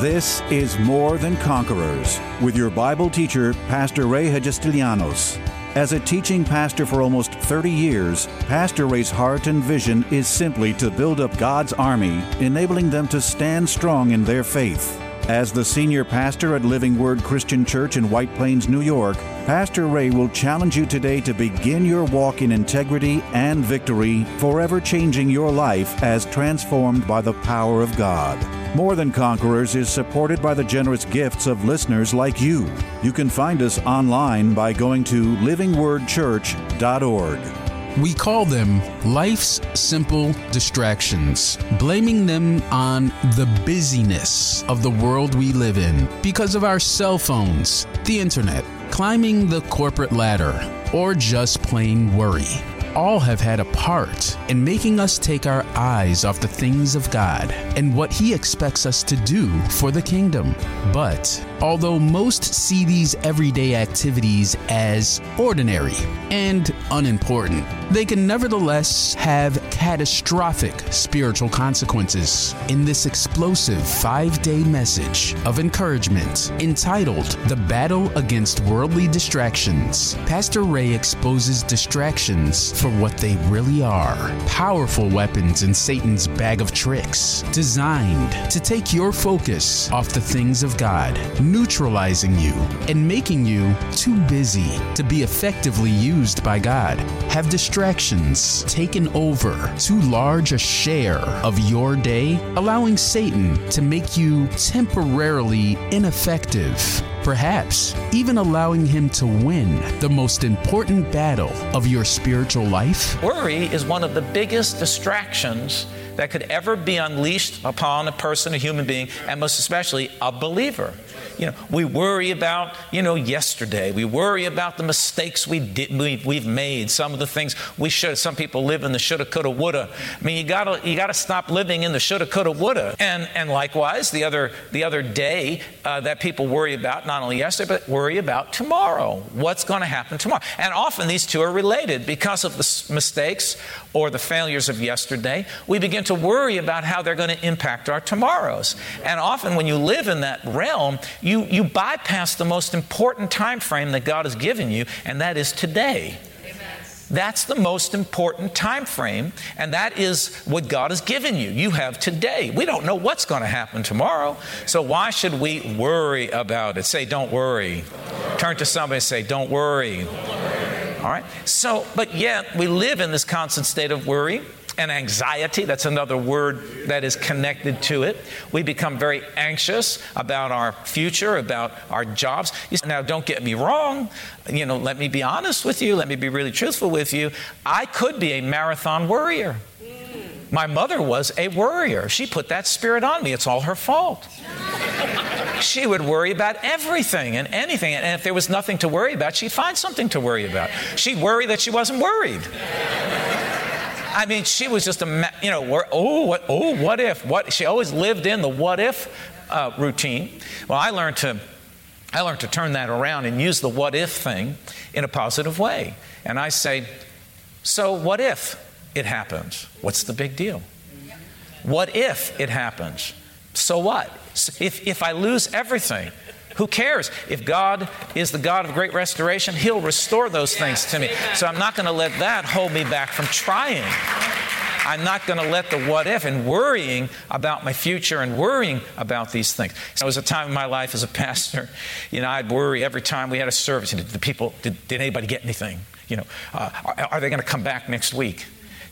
This is More Than Conquerors with your Bible teacher, Pastor Ray Hagestilianos. As a teaching pastor for almost 30 years, Pastor Ray's heart and vision is simply to build up God's army, enabling them to stand strong in their faith. As the senior pastor at Living Word Christian Church in White Plains, New York, Pastor Ray will challenge you today to begin your walk in integrity and victory, forever changing your life as transformed by the power of God. More Than Conquerors is supported by the generous gifts of listeners like you. You can find us online by going to livingwordchurch.org. We call them life's simple distractions, blaming them on the busyness of the world we live in because of our cell phones, the internet, climbing the corporate ladder, or just plain worry all have had a part in making us take our eyes off the things of God and what He expects us to do for the kingdom. But although most see these everyday activities as ordinary and unimportant, they can nevertheless have catastrophic spiritual consequences. In this explosive five day message of encouragement entitled The Battle Against Worldly Distractions, Pastor Ray exposes distractions for what they really are. Powerful weapons in Satan's bag of tricks, designed to take your focus off the things of God, neutralizing you and making you too busy to be effectively used by God. Have distractions taken over too large a share of your day, allowing Satan to make you temporarily ineffective perhaps even allowing him to win the most important battle of your spiritual life? Worry is one of the biggest distractions that could ever be unleashed upon a person, a human being, and most especially a believer. You know, we worry about, you know, yesterday. We worry about the mistakes we did, we, we've made, some of the things we should. Some people live in the shoulda, coulda, woulda. I mean, you gotta, you gotta stop living in the shoulda, coulda, woulda. And, and likewise, the other, the other day uh, that people worry about, not only yesterday, but worry about tomorrow. What's going to happen tomorrow? And often these two are related because of the mistakes or the failures of yesterday. We begin to worry about how they're going to impact our tomorrows. And often when you live in that realm, you, you bypass the most important time frame that God has given you, and that is today. That's the most important time frame, and that is what God has given you. You have today. We don't know what's going to happen tomorrow, so why should we worry about it? Say, don't worry. Turn to somebody and say, don't worry. All right? So, but yet we live in this constant state of worry and anxiety. That's another word that is connected to it. We become very anxious about our future, about our jobs. Now, don't get me wrong. You know, let me be honest with you. Let me be really truthful with you. I could be a marathon worrier. My mother was a worrier. She put that spirit on me. It's all her fault. she would worry about everything and anything. And if there was nothing to worry about, she'd find something to worry about. She'd worry that she wasn't worried. I mean, she was just a, you know, oh, what, oh, what if? What? She always lived in the what if uh, routine. Well, I learned to, I learned to turn that around and use the what if thing in a positive way. And I say, so what if it happens? What's the big deal? What if it happens? So what? If, if I lose everything, who cares? If God is the God of great restoration, He'll restore those things to me. So I'm not going to let that hold me back from trying. I'm not going to let the what if and worrying about my future and worrying about these things. There was a time in my life as a pastor, you know, I'd worry every time we had a service. Did the people, did, did anybody get anything? You know, uh, are, are they going to come back next week?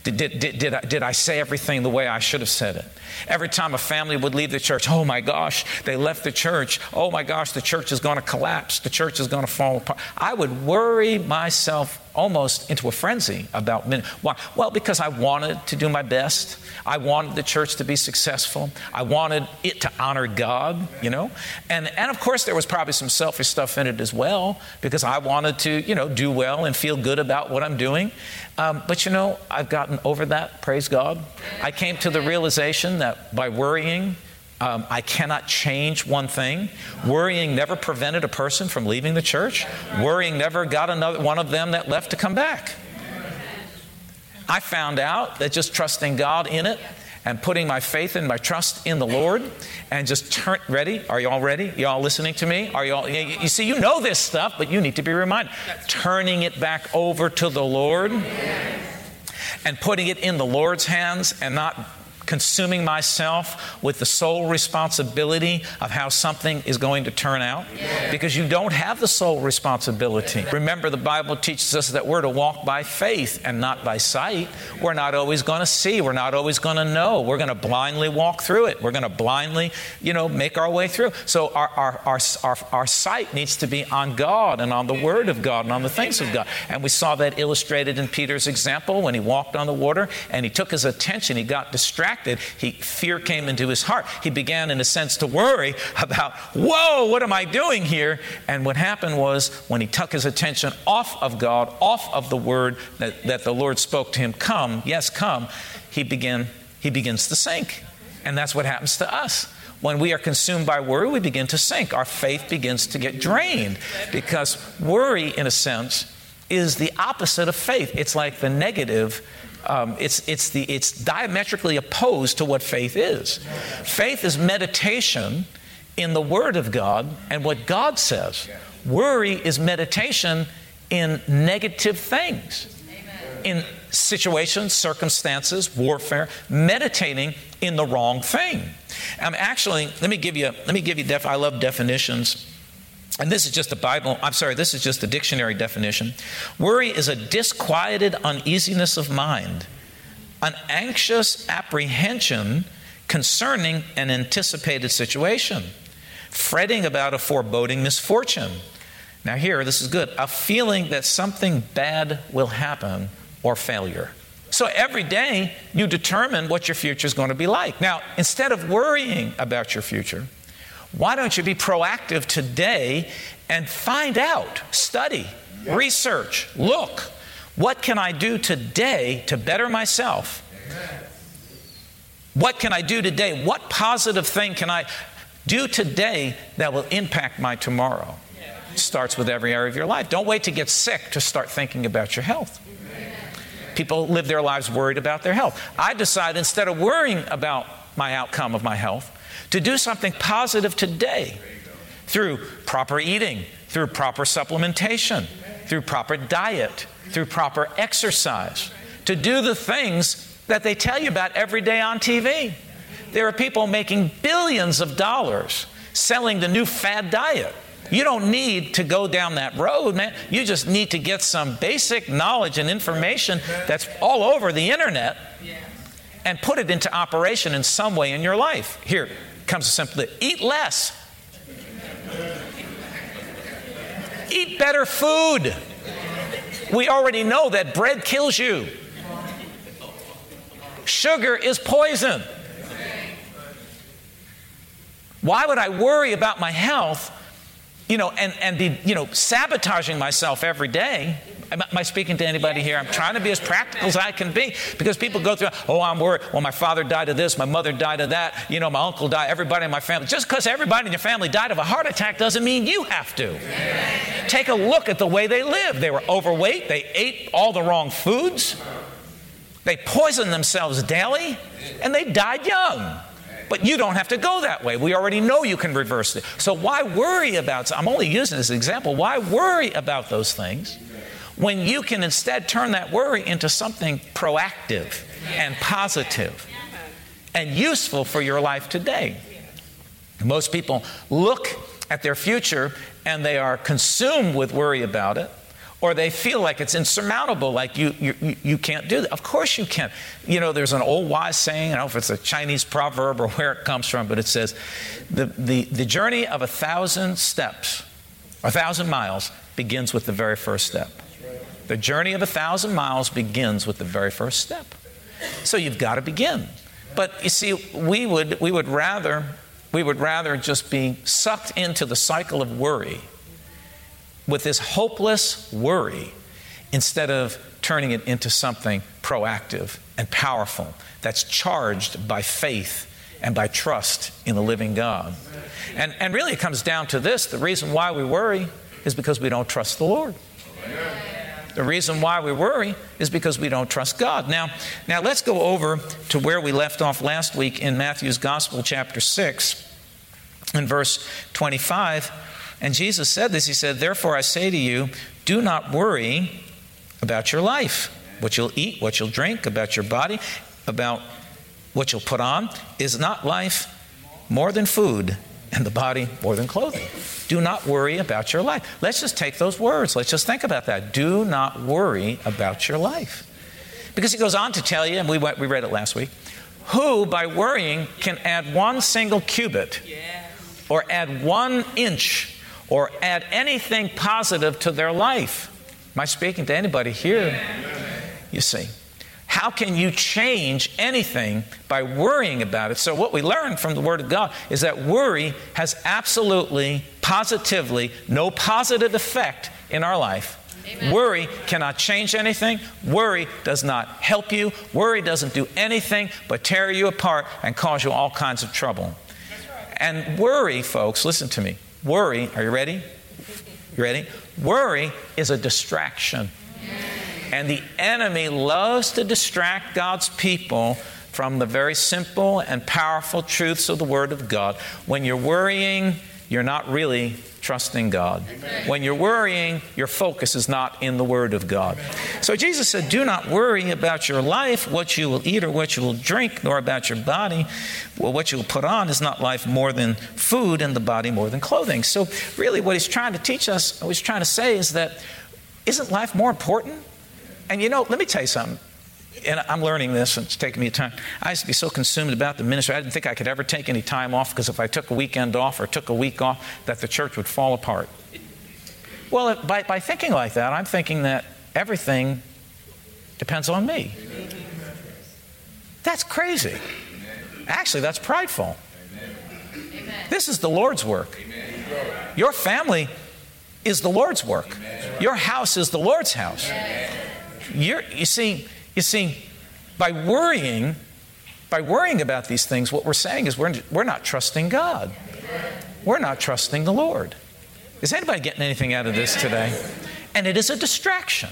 Did, did, did, did, I, did I say everything the way I should have said it? Every time a family would leave the church, oh my gosh, they left the church. Oh my gosh, the church is going to collapse. The church is going to fall apart. I would worry myself almost into a frenzy about men. Why? Well, because I wanted to do my best. I wanted the church to be successful. I wanted it to honor God, you know. And and of course there was probably some selfish stuff in it as well because I wanted to, you know, do well and feel good about what I'm doing. Um, but you know, I've gotten over that. Praise God. I came to the realization that by worrying um, I cannot change one thing. Worrying never prevented a person from leaving the church. Worrying never got another one of them that left to come back. I found out that just trusting God in it and putting my faith and my trust in the Lord and just turn ready are you all ready you all listening to me are you all you see you know this stuff but you need to be reminded turning it back over to the Lord and putting it in the Lord's hands and not consuming myself with the sole responsibility of how something is going to turn out because you don't have the sole responsibility. Remember, the Bible teaches us that we're to walk by faith and not by sight. We're not always going to see, we're not always going to know. We're going to blindly walk through it. We're going to blindly, you know, make our way through. So our, our, our, our, our sight needs to be on God and on the Word of God and on the things of God. And we saw that illustrated in Peter's example when he walked on the water and he took his attention, he got distracted he, fear came into his heart. He began, in a sense, to worry about, whoa, what am I doing here? And what happened was when he took his attention off of God, off of the word that, that the Lord spoke to him, come, yes, come, he began, he begins to sink. And that's what happens to us. When we are consumed by worry, we begin to sink. Our faith begins to get drained because worry, in a sense, is the opposite of faith. It's like the negative um, it's, it's, the, it's diametrically opposed to what faith is. Faith is meditation in the Word of God and what God says. Worry is meditation in negative things, in situations, circumstances, warfare, meditating in the wrong thing. I'm um, actually, let me give you, let me give you, def- I love definitions. And this is just a Bible, I'm sorry, this is just a dictionary definition. Worry is a disquieted uneasiness of mind, an anxious apprehension concerning an anticipated situation, fretting about a foreboding misfortune. Now, here, this is good a feeling that something bad will happen or failure. So every day you determine what your future is going to be like. Now, instead of worrying about your future, why don't you be proactive today and find out, study, research, look, what can I do today to better myself? What can I do today? What positive thing can I do today that will impact my tomorrow? It starts with every area of your life. Don't wait to get sick to start thinking about your health. People live their lives worried about their health. I decided instead of worrying about my outcome of my health, to do something positive today through proper eating, through proper supplementation, through proper diet, through proper exercise, to do the things that they tell you about every day on TV. There are people making billions of dollars selling the new fad diet. You don't need to go down that road, man. You just need to get some basic knowledge and information that's all over the internet and put it into operation in some way in your life. Here, comes a simple eat less. Eat better food. We already know that bread kills you. Sugar is poison. Why would I worry about my health, you know, and, and be, you know, sabotaging myself every day Am I speaking to anybody here? I'm trying to be as practical as I can be because people go through, oh, I'm worried. Well, my father died of this, my mother died of that, you know, my uncle died, everybody in my family. Just because everybody in your family died of a heart attack doesn't mean you have to. Take a look at the way they lived. They were overweight, they ate all the wrong foods, they poisoned themselves daily, and they died young. But you don't have to go that way. We already know you can reverse it. So why worry about I'm only using this example. Why worry about those things? When you can instead turn that worry into something proactive and positive and useful for your life today. Most people look at their future and they are consumed with worry about it, or they feel like it's insurmountable, like you, you, you can't do that. Of course you can. You know, there's an old wise saying, I don't know if it's a Chinese proverb or where it comes from, but it says, the, the, the journey of a thousand steps, a thousand miles, begins with the very first step. The journey of a thousand miles begins with the very first step. So you've got to begin. But you see, we would, we would rather we would rather just be sucked into the cycle of worry with this hopeless worry instead of turning it into something proactive and powerful that's charged by faith and by trust in the living God. And, and really, it comes down to this the reason why we worry is because we don't trust the Lord. The reason why we worry is because we don't trust God. Now, now let's go over to where we left off last week in Matthew's Gospel, chapter 6, in verse 25. And Jesus said this He said, Therefore I say to you, do not worry about your life, what you'll eat, what you'll drink, about your body, about what you'll put on. Is not life more than food, and the body more than clothing? Do not worry about your life. Let's just take those words. Let's just think about that. Do not worry about your life. Because he goes on to tell you, and we, went, we read it last week, who by worrying can add one single cubit or add one inch or add anything positive to their life. Am I speaking to anybody here? You see. How can you change anything by worrying about it? So, what we learn from the Word of God is that worry has absolutely, positively, no positive effect in our life. Amen. Worry cannot change anything. Worry does not help you. Worry doesn't do anything but tear you apart and cause you all kinds of trouble. Right. And worry, folks, listen to me. Worry, are you ready? You ready? Worry is a distraction. And the enemy loves to distract God's people from the very simple and powerful truths of the Word of God. When you're worrying, you're not really trusting God. Amen. When you're worrying, your focus is not in the Word of God. So Jesus said, Do not worry about your life, what you will eat or what you will drink, nor about your body. Well, what you will put on is not life more than food, and the body more than clothing. So, really, what he's trying to teach us, what he's trying to say is that isn't life more important? And you know, let me tell you something. And I'm learning this, and it's taking me time. I used to be so consumed about the ministry, I didn't think I could ever take any time off because if I took a weekend off or took a week off, that the church would fall apart. Well, by, by thinking like that, I'm thinking that everything depends on me. That's crazy. Actually, that's prideful. This is the Lord's work. Your family is the Lord's work. Your house is the Lord's house. You're, you see, you see, by worrying, by worrying about these things, what we're saying is we're, we're not trusting God. We're not trusting the Lord. Is anybody getting anything out of this today? And it is a distraction.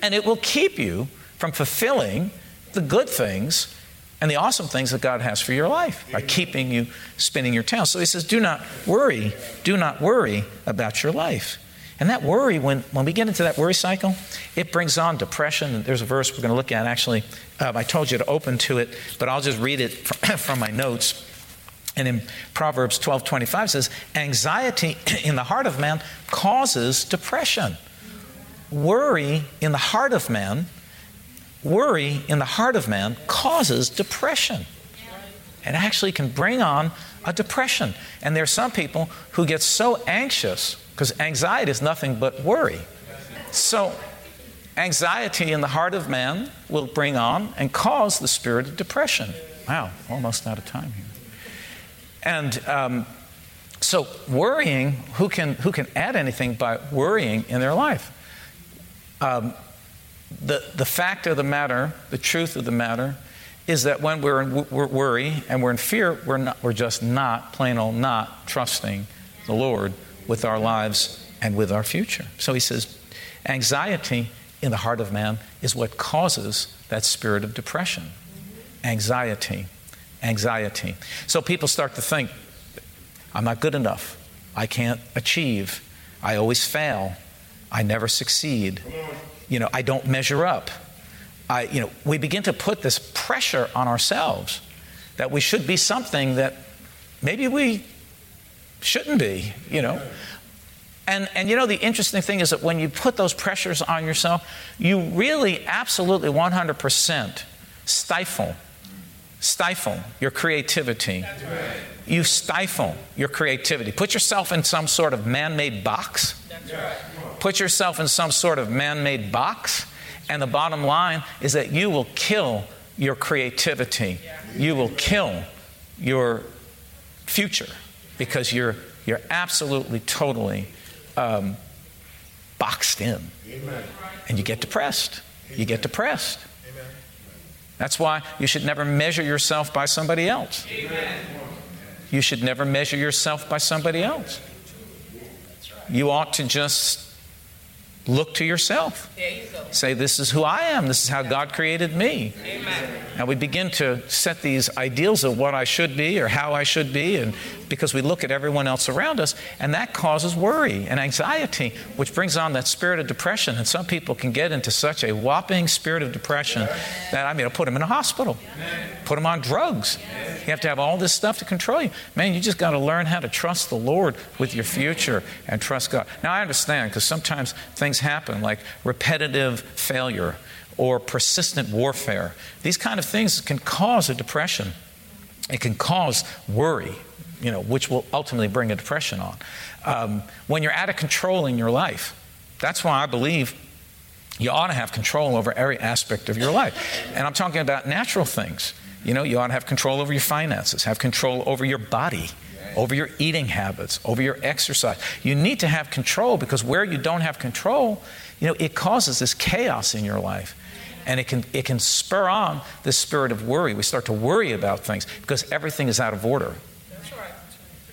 And it will keep you from fulfilling the good things and the awesome things that God has for your life by keeping you spinning your tail. So he says, Do not worry, do not worry about your life. And that worry, when, when we get into that worry cycle, it brings on depression. And there's a verse we're going to look at. Actually, uh, I told you to open to it, but I'll just read it from, from my notes. And in Proverbs 12 25 says, Anxiety in the heart of man causes depression. Worry in the heart of man, worry in the heart of man causes depression. It actually can bring on a depression. And there are some people who get so anxious because anxiety is nothing but worry. So, anxiety in the heart of man will bring on and cause the spirit of depression. Wow, almost out of time here. And um, so, worrying, who can, who can add anything by worrying in their life? Um, the, the fact of the matter, the truth of the matter, is that when we're in we're worry and we're in fear, we're, not, we're just not, plain old not, trusting the Lord with our lives and with our future. So he says, anxiety in the heart of man is what causes that spirit of depression. Anxiety, anxiety. So people start to think, I'm not good enough. I can't achieve. I always fail. I never succeed. You know, I don't measure up. I, you know, we begin to put this pressure on ourselves that we should be something that maybe we Shouldn't be, you know. And, and you know, the interesting thing is that when you put those pressures on yourself, you really absolutely 100% stifle, stifle your creativity. You stifle your creativity. Put yourself in some sort of man made box. Put yourself in some sort of man made box, and the bottom line is that you will kill your creativity. You will kill your future because you're, you're absolutely, totally um, boxed in. Amen. And you get depressed. Amen. You get depressed. Amen. That's why you should never measure yourself by somebody else. You should never measure yourself by somebody else. You ought to just look to yourself. There you go. Say, This is who I am. This is how God created me. Amen. And we begin to set these ideals of what I should be or how I should be, and because we look at everyone else around us, and that causes worry and anxiety, which brings on that spirit of depression. And some people can get into such a whopping spirit of depression that I mean, I'll put them in a hospital, put them on drugs. You have to have all this stuff to control you. Man, you just got to learn how to trust the Lord with your future and trust God. Now, I understand because sometimes things happen like repetitive failure or persistent warfare. These kind of things can cause a depression. It can cause worry, you know, which will ultimately bring a depression on. Um, when you're out of control in your life, that's why I believe you ought to have control over every aspect of your life. And I'm talking about natural things. You know, you ought to have control over your finances, have control over your body, over your eating habits, over your exercise. You need to have control because where you don't have control, you know, it causes this chaos in your life. And it can, it can spur on this spirit of worry. We start to worry about things because everything is out of order. That's right.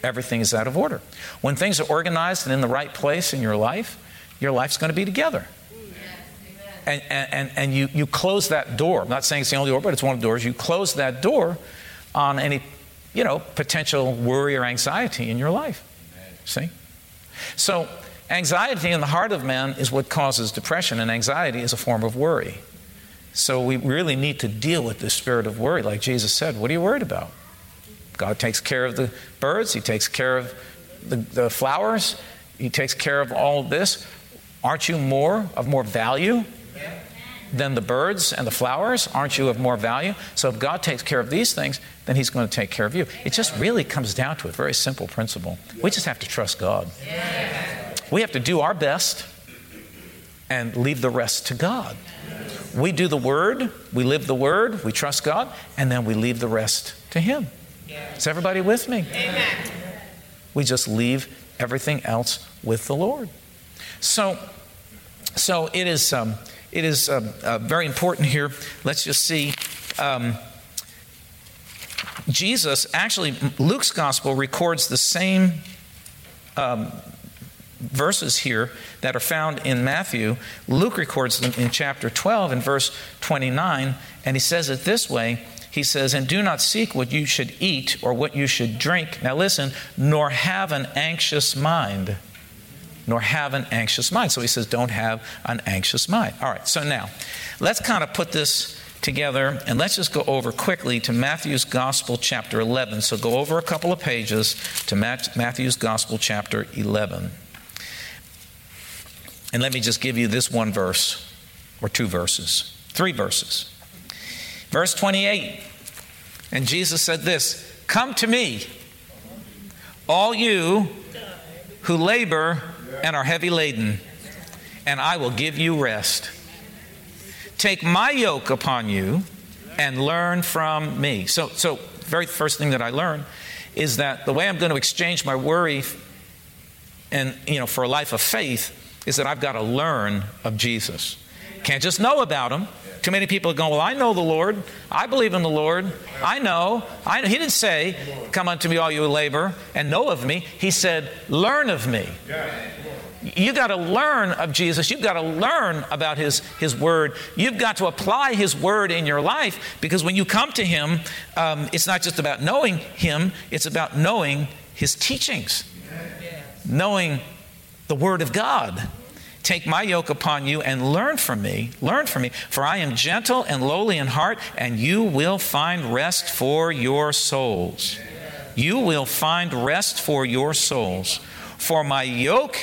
Everything is out of order. When things are organized and in the right place in your life, your life's going to be together. And, and, and you, you close that door. I'm not saying it's the only door, but it's one of the doors. You close that door on any, you know, potential worry or anxiety in your life. See? So, anxiety in the heart of man is what causes depression, and anxiety is a form of worry. So, we really need to deal with this spirit of worry. Like Jesus said, what are you worried about? God takes care of the birds, He takes care of the, the flowers, He takes care of all this. Aren't you more of more value than the birds and the flowers? Aren't you of more value? So if God takes care of these things, then He's going to take care of you. It just really comes down to a very simple principle. We just have to trust God. We have to do our best and leave the rest to God. We do the Word, we live the Word, we trust God, and then we leave the rest to Him. Is everybody with me? Amen. We just leave everything else with the Lord. So, so it is. Um, it is uh, uh, very important here. Let's just see. Um, Jesus, actually, Luke's gospel records the same um, verses here that are found in Matthew. Luke records them in chapter 12 and verse 29, and he says it this way. He says, And do not seek what you should eat or what you should drink. Now listen, nor have an anxious mind nor have an anxious mind. So he says, don't have an anxious mind. All right, so now let's kind of put this together and let's just go over quickly to Matthew's Gospel, chapter 11. So go over a couple of pages to Matthew's Gospel, chapter 11. And let me just give you this one verse or two verses, three verses. Verse 28. And Jesus said this Come to me, all you who labor and are heavy laden, and I will give you rest. Take my yoke upon you and learn from me. So, so very first thing that I learned is that the way I'm going to exchange my worry and you know for a life of faith is that I've got to learn of Jesus. Can't just know about him. Too many people are going, Well, I know the Lord. I believe in the Lord. I know. I know. He didn't say, Come unto me, all you labor, and know of me. He said, Learn of me. You've got to learn of Jesus. You've got to learn about his, his word. You've got to apply his word in your life because when you come to him, um, it's not just about knowing him, it's about knowing his teachings, knowing the word of God. Take my yoke upon you and learn from me. Learn from me, for I am gentle and lowly in heart, and you will find rest for your souls. You will find rest for your souls. For my yoke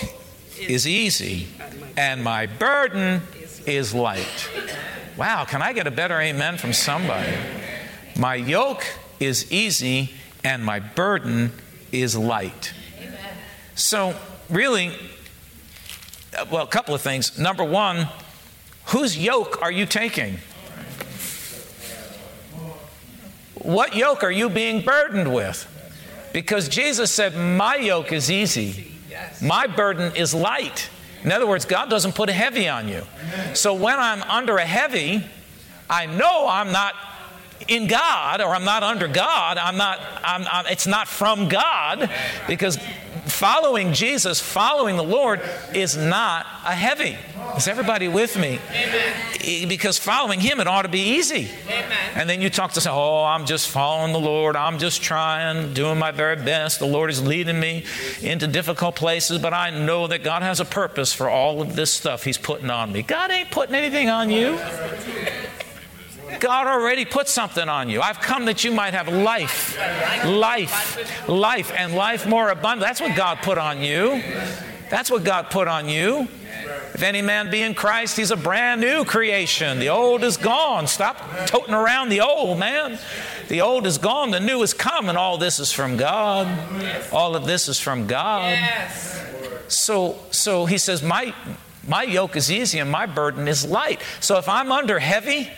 is easy, and my burden is light. Wow, can I get a better amen from somebody? My yoke is easy, and my burden is light. So, really, well, a couple of things. Number one, whose yoke are you taking? What yoke are you being burdened with? Because Jesus said, My yoke is easy, my burden is light. In other words, God doesn't put a heavy on you. So when I'm under a heavy, I know I'm not in God or I'm not under God. I'm not, I'm, I'm, it's not from God because following Jesus, following the Lord, is not a heavy. Is everybody with me? Amen. Because following Him, it ought to be easy. Amen. And then you talk to say, "Oh, I'm just following the Lord. I'm just trying, doing my very best. The Lord is leading me into difficult places, but I know that God has a purpose for all of this stuff He's putting on me. God ain't putting anything on you." God already put something on you. I've come that you might have life, life, life, and life more abundant. That's what God put on you. That's what God put on you. If any man be in Christ, he's a brand new creation. The old is gone. Stop toting around the old, man. The old is gone, the new is come, and all this is from God. All of this is from God. So, so he says, my, my yoke is easy and my burden is light. So if I'm under heavy,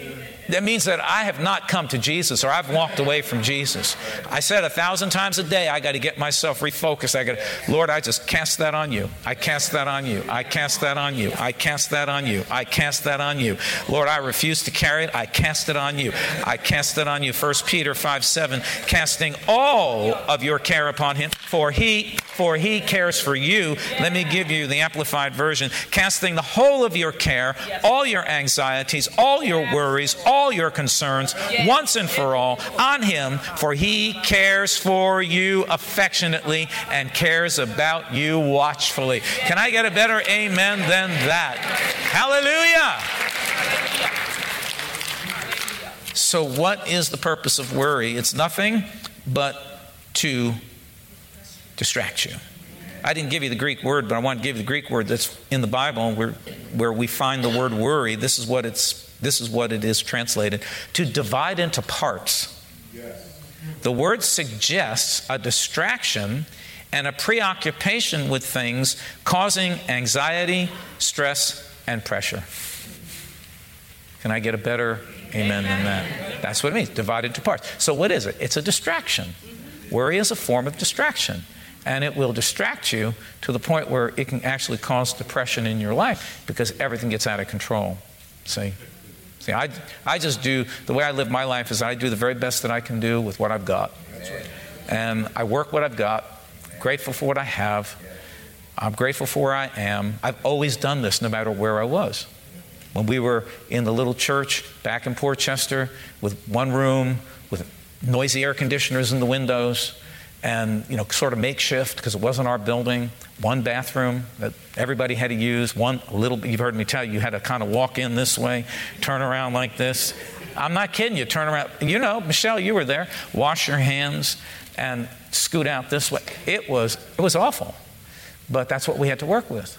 Amen that means that I have not come to Jesus or I've walked away from Jesus. I said a thousand times a day, I got to get myself refocused. I got Lord, I just cast that on you. I cast that on you. I cast that on you. I cast that on you. I cast that on you. Lord, I refuse to carry it. I cast it on you. I cast it on you. 1 Peter 5 7, casting all of your care upon him, for he for he cares for you. Let me give you the amplified version. Casting the whole of your care, all your anxieties, all your worries, all your concerns, once and for all, on him, for he cares for you affectionately and cares about you watchfully. Can I get a better amen than that? Hallelujah! So, what is the purpose of worry? It's nothing but to distract you. I didn't give you the Greek word, but I want to give you the Greek word that's in the Bible where, where we find the word worry. This is what it's this is what it is translated to divide into parts. The word suggests a distraction and a preoccupation with things causing anxiety, stress, and pressure. Can I get a better amen than that? That's what it means, divided into parts. So, what is it? It's a distraction. Worry is a form of distraction and it will distract you to the point where it can actually cause depression in your life because everything gets out of control. See? I, I just do, the way I live my life is I do the very best that I can do with what I've got. And I work what I've got, grateful for what I have. I'm grateful for where I am. I've always done this no matter where I was. When we were in the little church back in Port Chester with one room, with noisy air conditioners in the windows, and you know sort of makeshift because it wasn't our building one bathroom that everybody had to use one little you've heard me tell you you had to kind of walk in this way turn around like this i'm not kidding you turn around you know michelle you were there wash your hands and scoot out this way it was it was awful but that's what we had to work with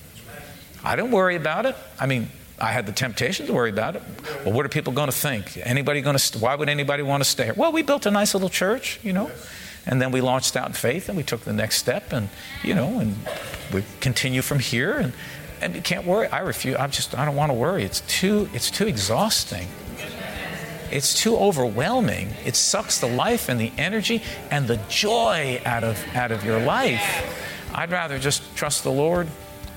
i didn't worry about it i mean I had the temptation to worry about it. Well, what are people going to think? Anybody going to? Why would anybody want to stay here? Well, we built a nice little church, you know. And then we launched out in faith and we took the next step and, you know, and we continue from here and, and you can't worry. I refuse. I'm just, I don't want to worry. It's too, it's too exhausting. It's too overwhelming. It sucks the life and the energy and the joy out of, out of your life. I'd rather just trust the Lord,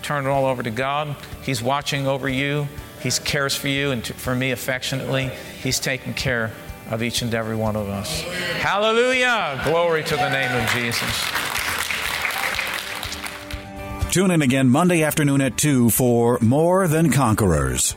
turn it all over to God. He's watching over you. He cares for you and for me affectionately. He's taking care of each and every one of us. Hallelujah! Glory to the name of Jesus. Tune in again Monday afternoon at 2 for More Than Conquerors.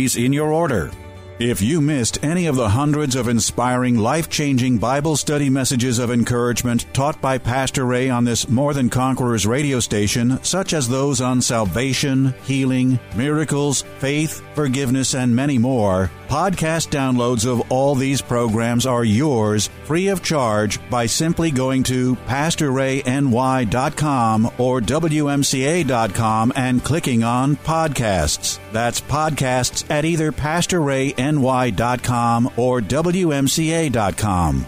in your order. If you missed any of the hundreds of inspiring, life changing Bible study messages of encouragement taught by Pastor Ray on this More Than Conquerors radio station, such as those on salvation, healing, miracles, faith, forgiveness, and many more, podcast downloads of all these programs are yours free of charge by simply going to PastorRayNY.com or WMCA.com and clicking on podcasts. That's podcasts at either Pastor Ray NY.com or WMCA.com.